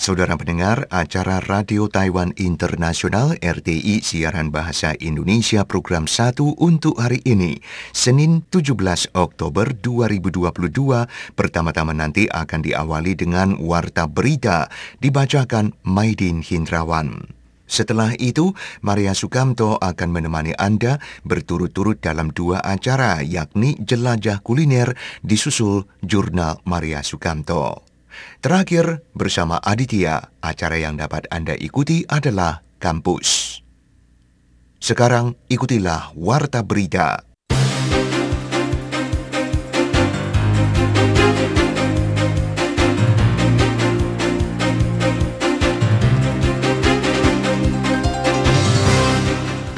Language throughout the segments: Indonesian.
Saudara pendengar, acara Radio Taiwan Internasional RTI siaran bahasa Indonesia program 1 untuk hari ini, Senin 17 Oktober 2022, pertama-tama nanti akan diawali dengan warta berita dibacakan Maidin Hindrawan. Setelah itu, Maria Sukamto akan menemani Anda berturut-turut dalam dua acara, yakni Jelajah Kuliner disusul Jurnal Maria Sukamto. Terakhir, bersama Aditya, acara yang dapat Anda ikuti adalah Kampus. Sekarang, ikutilah Warta Berita.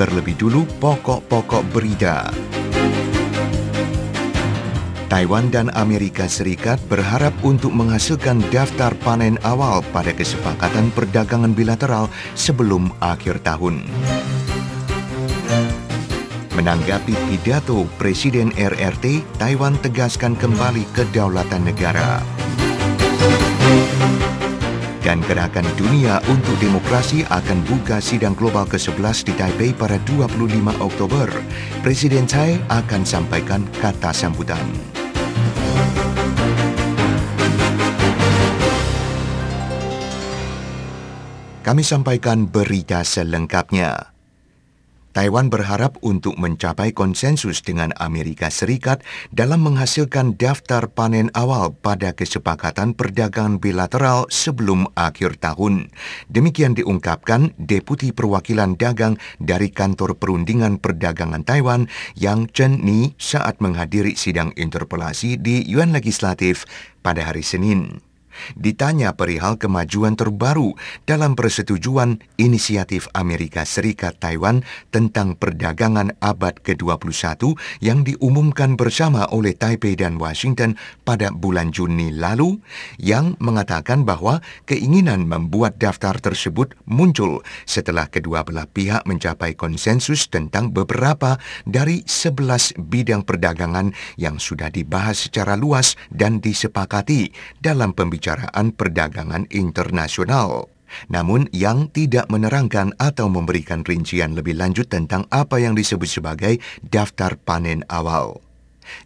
Terlebih dulu, pokok-pokok berita. Taiwan dan Amerika Serikat berharap untuk menghasilkan daftar panen awal pada kesepakatan perdagangan bilateral sebelum akhir tahun. Menanggapi pidato Presiden RRT, Taiwan tegaskan kembali kedaulatan negara. Dan Gerakan Dunia untuk Demokrasi akan buka sidang global ke-11 di Taipei pada 25 Oktober. Presiden Tsai akan sampaikan kata sambutan. Kami sampaikan berita selengkapnya. Taiwan berharap untuk mencapai konsensus dengan Amerika Serikat dalam menghasilkan daftar panen awal pada kesepakatan perdagangan bilateral sebelum akhir tahun. Demikian diungkapkan Deputi Perwakilan Dagang dari Kantor Perundingan Perdagangan Taiwan Yang Chen Ni saat menghadiri sidang interpelasi di Yuan Legislatif pada hari Senin. Ditanya perihal kemajuan terbaru dalam persetujuan inisiatif Amerika Serikat Taiwan tentang perdagangan abad ke-21 yang diumumkan bersama oleh Taipei dan Washington pada bulan Juni lalu, yang mengatakan bahwa keinginan membuat daftar tersebut muncul setelah kedua belah pihak mencapai konsensus tentang beberapa dari 11 bidang perdagangan yang sudah dibahas secara luas dan disepakati dalam pembicaraan pembicaraan perdagangan internasional. Namun yang tidak menerangkan atau memberikan rincian lebih lanjut tentang apa yang disebut sebagai daftar panen awal.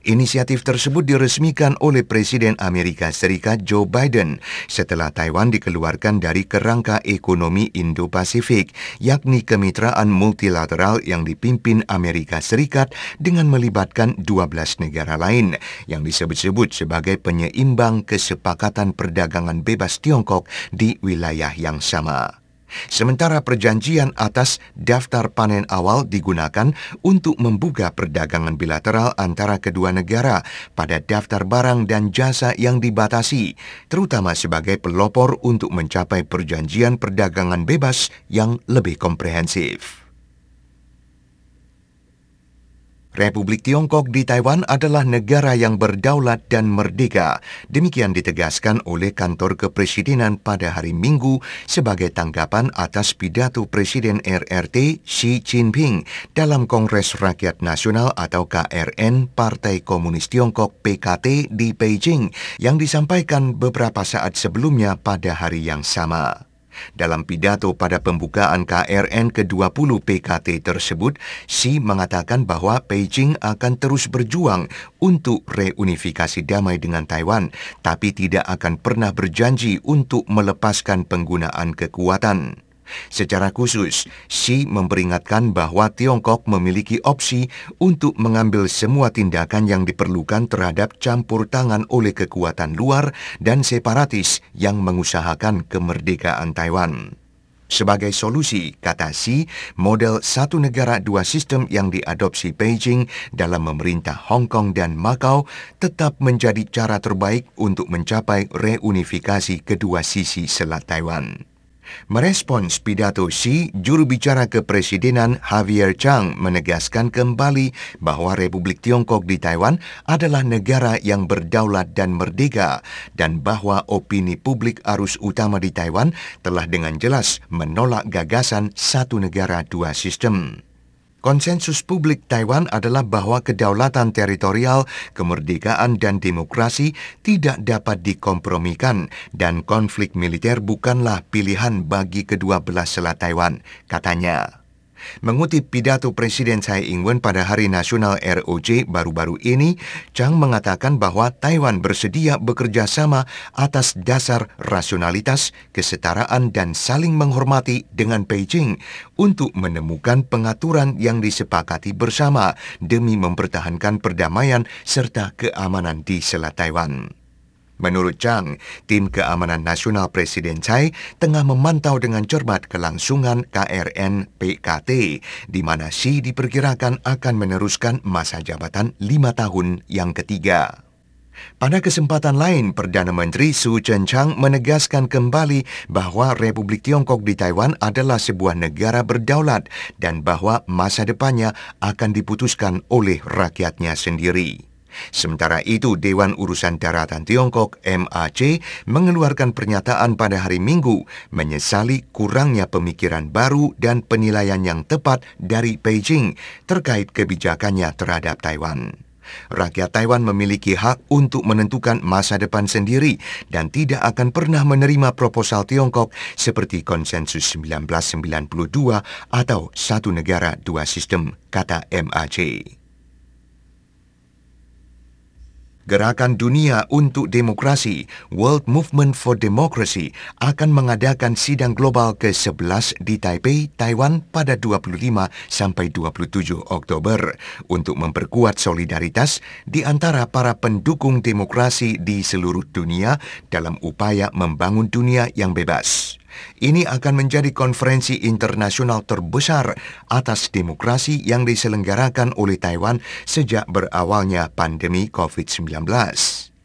Inisiatif tersebut diresmikan oleh Presiden Amerika Serikat Joe Biden setelah Taiwan dikeluarkan dari kerangka ekonomi Indo-Pasifik, yakni kemitraan multilateral yang dipimpin Amerika Serikat dengan melibatkan 12 negara lain yang disebut-sebut sebagai penyeimbang kesepakatan perdagangan bebas Tiongkok di wilayah yang sama. Sementara perjanjian atas daftar panen awal digunakan untuk membuka perdagangan bilateral antara kedua negara pada daftar barang dan jasa yang dibatasi, terutama sebagai pelopor untuk mencapai perjanjian perdagangan bebas yang lebih komprehensif. Republik Tiongkok di Taiwan adalah negara yang berdaulat dan merdeka. Demikian ditegaskan oleh kantor kepresidenan pada hari Minggu sebagai tanggapan atas pidato Presiden RRT Xi Jinping dalam Kongres Rakyat Nasional atau KRN Partai Komunis Tiongkok PKT di Beijing yang disampaikan beberapa saat sebelumnya pada hari yang sama. Dalam pidato pada pembukaan KRN ke-20 PKT tersebut, Xi mengatakan bahwa Beijing akan terus berjuang untuk reunifikasi damai dengan Taiwan, tapi tidak akan pernah berjanji untuk melepaskan penggunaan kekuatan. Secara khusus, Xi memperingatkan bahwa Tiongkok memiliki opsi untuk mengambil semua tindakan yang diperlukan terhadap campur tangan oleh kekuatan luar dan separatis yang mengusahakan kemerdekaan Taiwan. Sebagai solusi, kata Xi, model satu negara dua sistem yang diadopsi Beijing dalam memerintah Hong Kong dan Macau tetap menjadi cara terbaik untuk mencapai reunifikasi kedua sisi Selat Taiwan. Merespons pidato Xi, juru bicara kepresidenan Javier Chang menegaskan kembali bahwa Republik Tiongkok di Taiwan adalah negara yang berdaulat dan merdeka dan bahwa opini publik arus utama di Taiwan telah dengan jelas menolak gagasan satu negara dua sistem. Konsensus publik Taiwan adalah bahwa kedaulatan teritorial, kemerdekaan, dan demokrasi tidak dapat dikompromikan dan konflik militer bukanlah pilihan bagi kedua belah selat Taiwan, katanya. Mengutip pidato Presiden Tsai Ing-wen pada Hari Nasional ROC baru-baru ini, Chang mengatakan bahwa Taiwan bersedia bekerja sama atas dasar rasionalitas, kesetaraan, dan saling menghormati dengan Beijing untuk menemukan pengaturan yang disepakati bersama demi mempertahankan perdamaian serta keamanan di Selat Taiwan. Menurut Chang, tim keamanan nasional Presiden Tsai tengah memantau dengan cermat kelangsungan KRN PKT, di mana Xi diperkirakan akan meneruskan masa jabatan lima tahun yang ketiga. Pada kesempatan lain, Perdana Menteri Su Chen-chang menegaskan kembali bahwa Republik Tiongkok di Taiwan adalah sebuah negara berdaulat dan bahwa masa depannya akan diputuskan oleh rakyatnya sendiri. Sementara itu, Dewan Urusan Daratan Tiongkok MAC mengeluarkan pernyataan pada hari Minggu menyesali kurangnya pemikiran baru dan penilaian yang tepat dari Beijing terkait kebijakannya terhadap Taiwan. Rakyat Taiwan memiliki hak untuk menentukan masa depan sendiri dan tidak akan pernah menerima proposal Tiongkok seperti konsensus 1992 atau satu negara dua sistem, kata MAC. Gerakan Dunia untuk Demokrasi World Movement for Democracy akan mengadakan sidang global ke-11 di Taipei, Taiwan pada 25 sampai 27 Oktober untuk memperkuat solidaritas di antara para pendukung demokrasi di seluruh dunia dalam upaya membangun dunia yang bebas. Ini akan menjadi konferensi internasional terbesar atas demokrasi yang diselenggarakan oleh Taiwan sejak berawalnya pandemi COVID-19.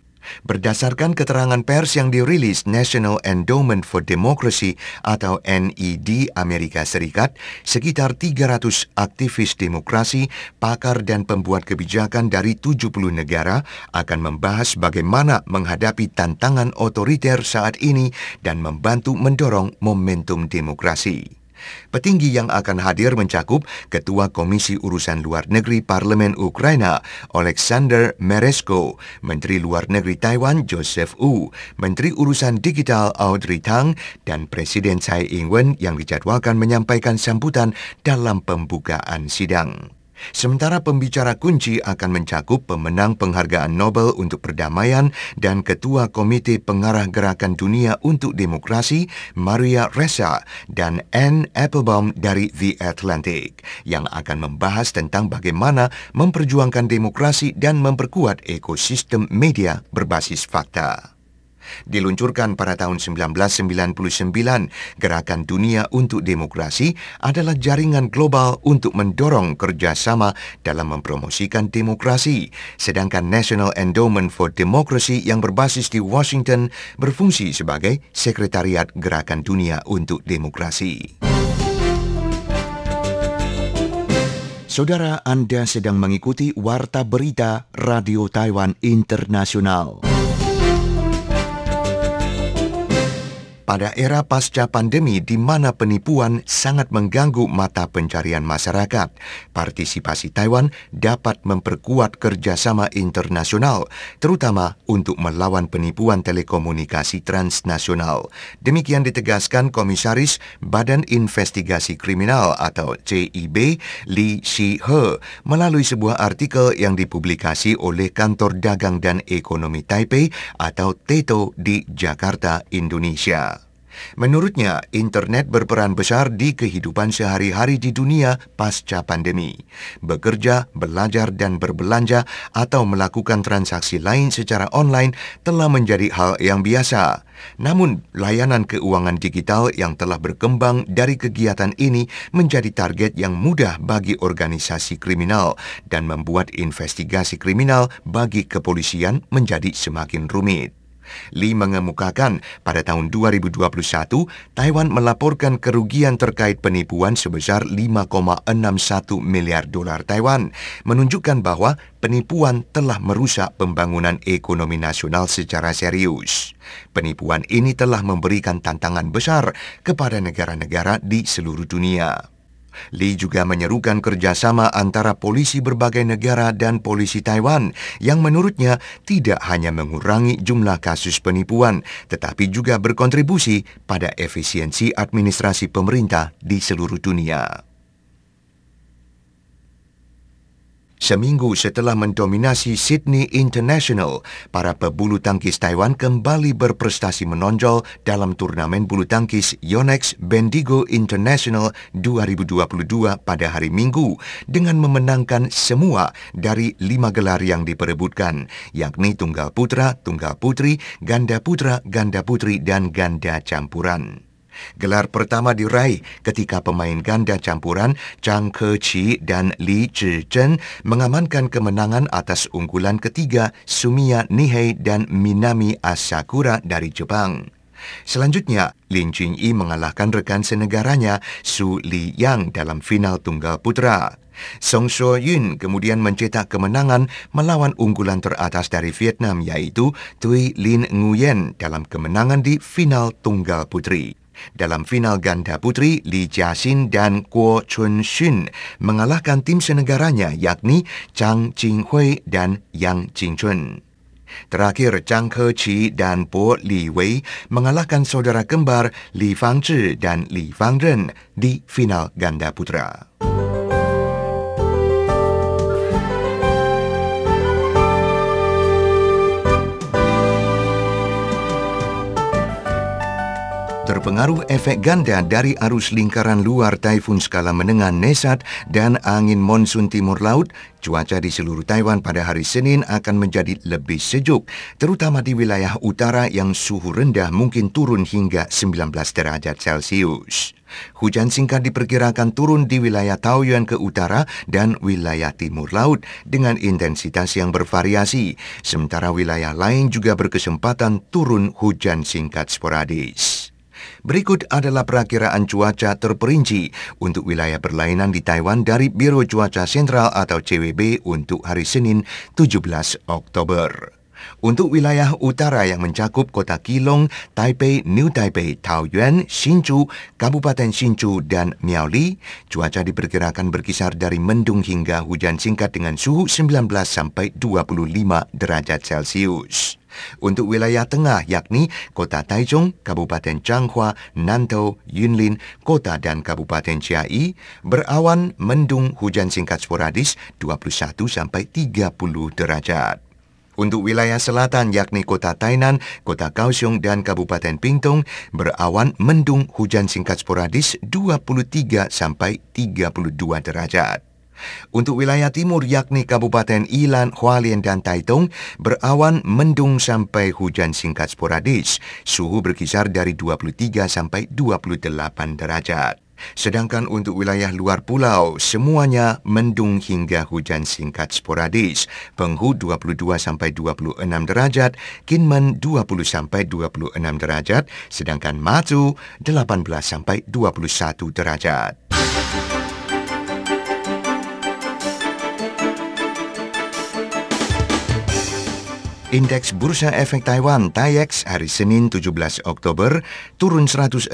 Berdasarkan keterangan pers yang dirilis National Endowment for Democracy atau NED Amerika Serikat, sekitar 300 aktivis demokrasi, pakar dan pembuat kebijakan dari 70 negara akan membahas bagaimana menghadapi tantangan otoriter saat ini dan membantu mendorong momentum demokrasi. Petinggi yang akan hadir mencakup Ketua Komisi Urusan Luar Negeri Parlemen Ukraina, Alexander Meresko, Menteri Luar Negeri Taiwan, Joseph Wu, Menteri Urusan Digital Audrey Tang, dan Presiden Tsai Ing-wen yang dijadwalkan menyampaikan sambutan dalam pembukaan sidang. Sementara pembicara kunci akan mencakup pemenang penghargaan Nobel untuk perdamaian dan Ketua Komite Pengarah Gerakan Dunia untuk Demokrasi, Maria Ressa, dan Anne Applebaum dari The Atlantic, yang akan membahas tentang bagaimana memperjuangkan demokrasi dan memperkuat ekosistem media berbasis fakta. Diluncurkan pada tahun 1999, Gerakan Dunia untuk Demokrasi adalah jaringan global untuk mendorong kerjasama dalam mempromosikan demokrasi, sedangkan National Endowment for Democracy yang berbasis di Washington berfungsi sebagai Sekretariat Gerakan Dunia untuk Demokrasi. Saudara Anda sedang mengikuti Warta Berita Radio Taiwan Internasional. Pada era pasca pandemi di mana penipuan sangat mengganggu mata pencarian masyarakat. Partisipasi Taiwan dapat memperkuat kerjasama internasional, terutama untuk melawan penipuan telekomunikasi transnasional. Demikian ditegaskan Komisaris Badan Investigasi Kriminal atau CIB, Li Shi-he, melalui sebuah artikel yang dipublikasi oleh Kantor Dagang dan Ekonomi Taipei atau TETO di Jakarta, Indonesia. Menurutnya, internet berperan besar di kehidupan sehari-hari di dunia pasca pandemi. Bekerja, belajar, dan berbelanja atau melakukan transaksi lain secara online telah menjadi hal yang biasa. Namun, layanan keuangan digital yang telah berkembang dari kegiatan ini menjadi target yang mudah bagi organisasi kriminal dan membuat investigasi kriminal bagi kepolisian menjadi semakin rumit. Lee mengemukakan pada tahun 2021 Taiwan melaporkan kerugian terkait penipuan sebesar 5,61 miliar dolar Taiwan, menunjukkan bahwa penipuan telah merusak pembangunan ekonomi nasional secara serius. Penipuan ini telah memberikan tantangan besar kepada negara-negara di seluruh dunia. Lee juga menyerukan kerjasama antara polisi berbagai negara dan polisi Taiwan yang menurutnya tidak hanya mengurangi jumlah kasus penipuan, tetapi juga berkontribusi pada efisiensi administrasi pemerintah di seluruh dunia. Seminggu setelah mendominasi Sydney International, para pebulu tangkis Taiwan kembali berprestasi menonjol dalam turnamen bulu tangkis Yonex Bendigo International 2022 pada hari Minggu dengan memenangkan semua dari lima gelar yang diperebutkan, yakni tunggal putra, tunggal putri, ganda putra, ganda putri, dan ganda campuran. Gelar pertama diraih ketika pemain ganda campuran Chang Ke-chi dan Li Zhizhen mengamankan kemenangan atas unggulan ketiga Sumiya Nihei dan Minami Asakura dari Jepang. Selanjutnya, Lin Jingyi mengalahkan rekan senegaranya Su Li Yang dalam final tunggal putra. Song Shuo Yun kemudian mencetak kemenangan melawan unggulan teratas dari Vietnam yaitu Tui Lin Nguyen dalam kemenangan di final tunggal putri. Dalam final ganda putri, Li Jiaxin dan Guo Chunxun mengalahkan tim senegaranya yakni Chang Jinghui dan Yang Jingchun. Terakhir, Zhang Keqi dan Po Li Wei mengalahkan saudara kembar Li Fangzhi dan Li Fangren di final ganda putra. Terpengaruh efek ganda dari arus lingkaran luar taifun skala menengah Nesat dan angin monsun timur laut, cuaca di seluruh Taiwan pada hari Senin akan menjadi lebih sejuk, terutama di wilayah utara yang suhu rendah mungkin turun hingga 19 derajat Celcius. Hujan singkat diperkirakan turun di wilayah Taoyuan ke utara dan wilayah timur laut dengan intensitas yang bervariasi, sementara wilayah lain juga berkesempatan turun hujan singkat sporadis. Berikut adalah perakiraan cuaca terperinci untuk wilayah berlainan di Taiwan dari Biro Cuaca Sentral atau CWB untuk hari Senin 17 Oktober. Untuk wilayah utara yang mencakup kota Kilong, Taipei, New Taipei, Taoyuan, Hsinchu, Kabupaten Hsinchu, dan Miaoli, cuaca diperkirakan berkisar dari mendung hingga hujan singkat dengan suhu 19 sampai 25 derajat Celcius. Untuk wilayah tengah yakni Kota Taichung, Kabupaten Changhua, Nantou, Yunlin, Kota dan Kabupaten Chiai, berawan mendung hujan singkat sporadis 21 sampai 30 derajat. Untuk wilayah selatan yakni Kota Tainan, Kota Kaohsiung dan Kabupaten Pingtung berawan mendung hujan singkat sporadis 23 sampai 32 derajat. Untuk wilayah timur yakni Kabupaten Ilan, Hualien dan Taitung berawan mendung sampai hujan singkat sporadis. Suhu berkisar dari 23 sampai 28 derajat. Sedangkan untuk wilayah luar pulau, semuanya mendung hingga hujan singkat sporadis. Penghu 22 sampai 26 derajat, Kinmen 20 sampai 26 derajat, sedangkan Matu 18 sampai 21 derajat. Indeks Bursa Efek Taiwan TAIEX hari Senin 17 Oktober turun 162,07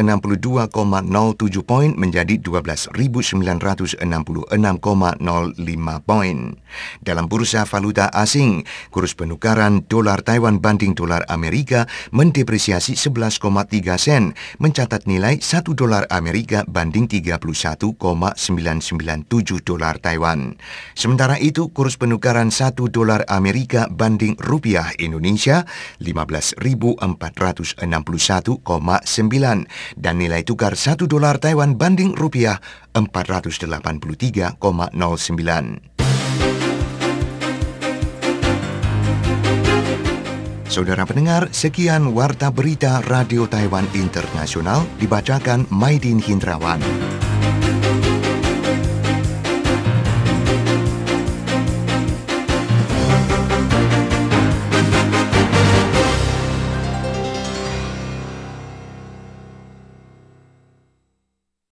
poin menjadi 12.966,05 poin. Dalam bursa valuta asing, kurs penukaran dolar Taiwan banding dolar Amerika mendepresiasi 11,3 sen, mencatat nilai 1 dolar Amerika banding 31,997 dolar Taiwan. Sementara itu, kurs penukaran 1 dolar Amerika banding rupiah rupiah Indonesia 15.461,9 dan nilai tukar 1 dolar Taiwan banding rupiah 483,09. Saudara pendengar, sekian Warta Berita Radio Taiwan Internasional dibacakan Maidin Hindrawan.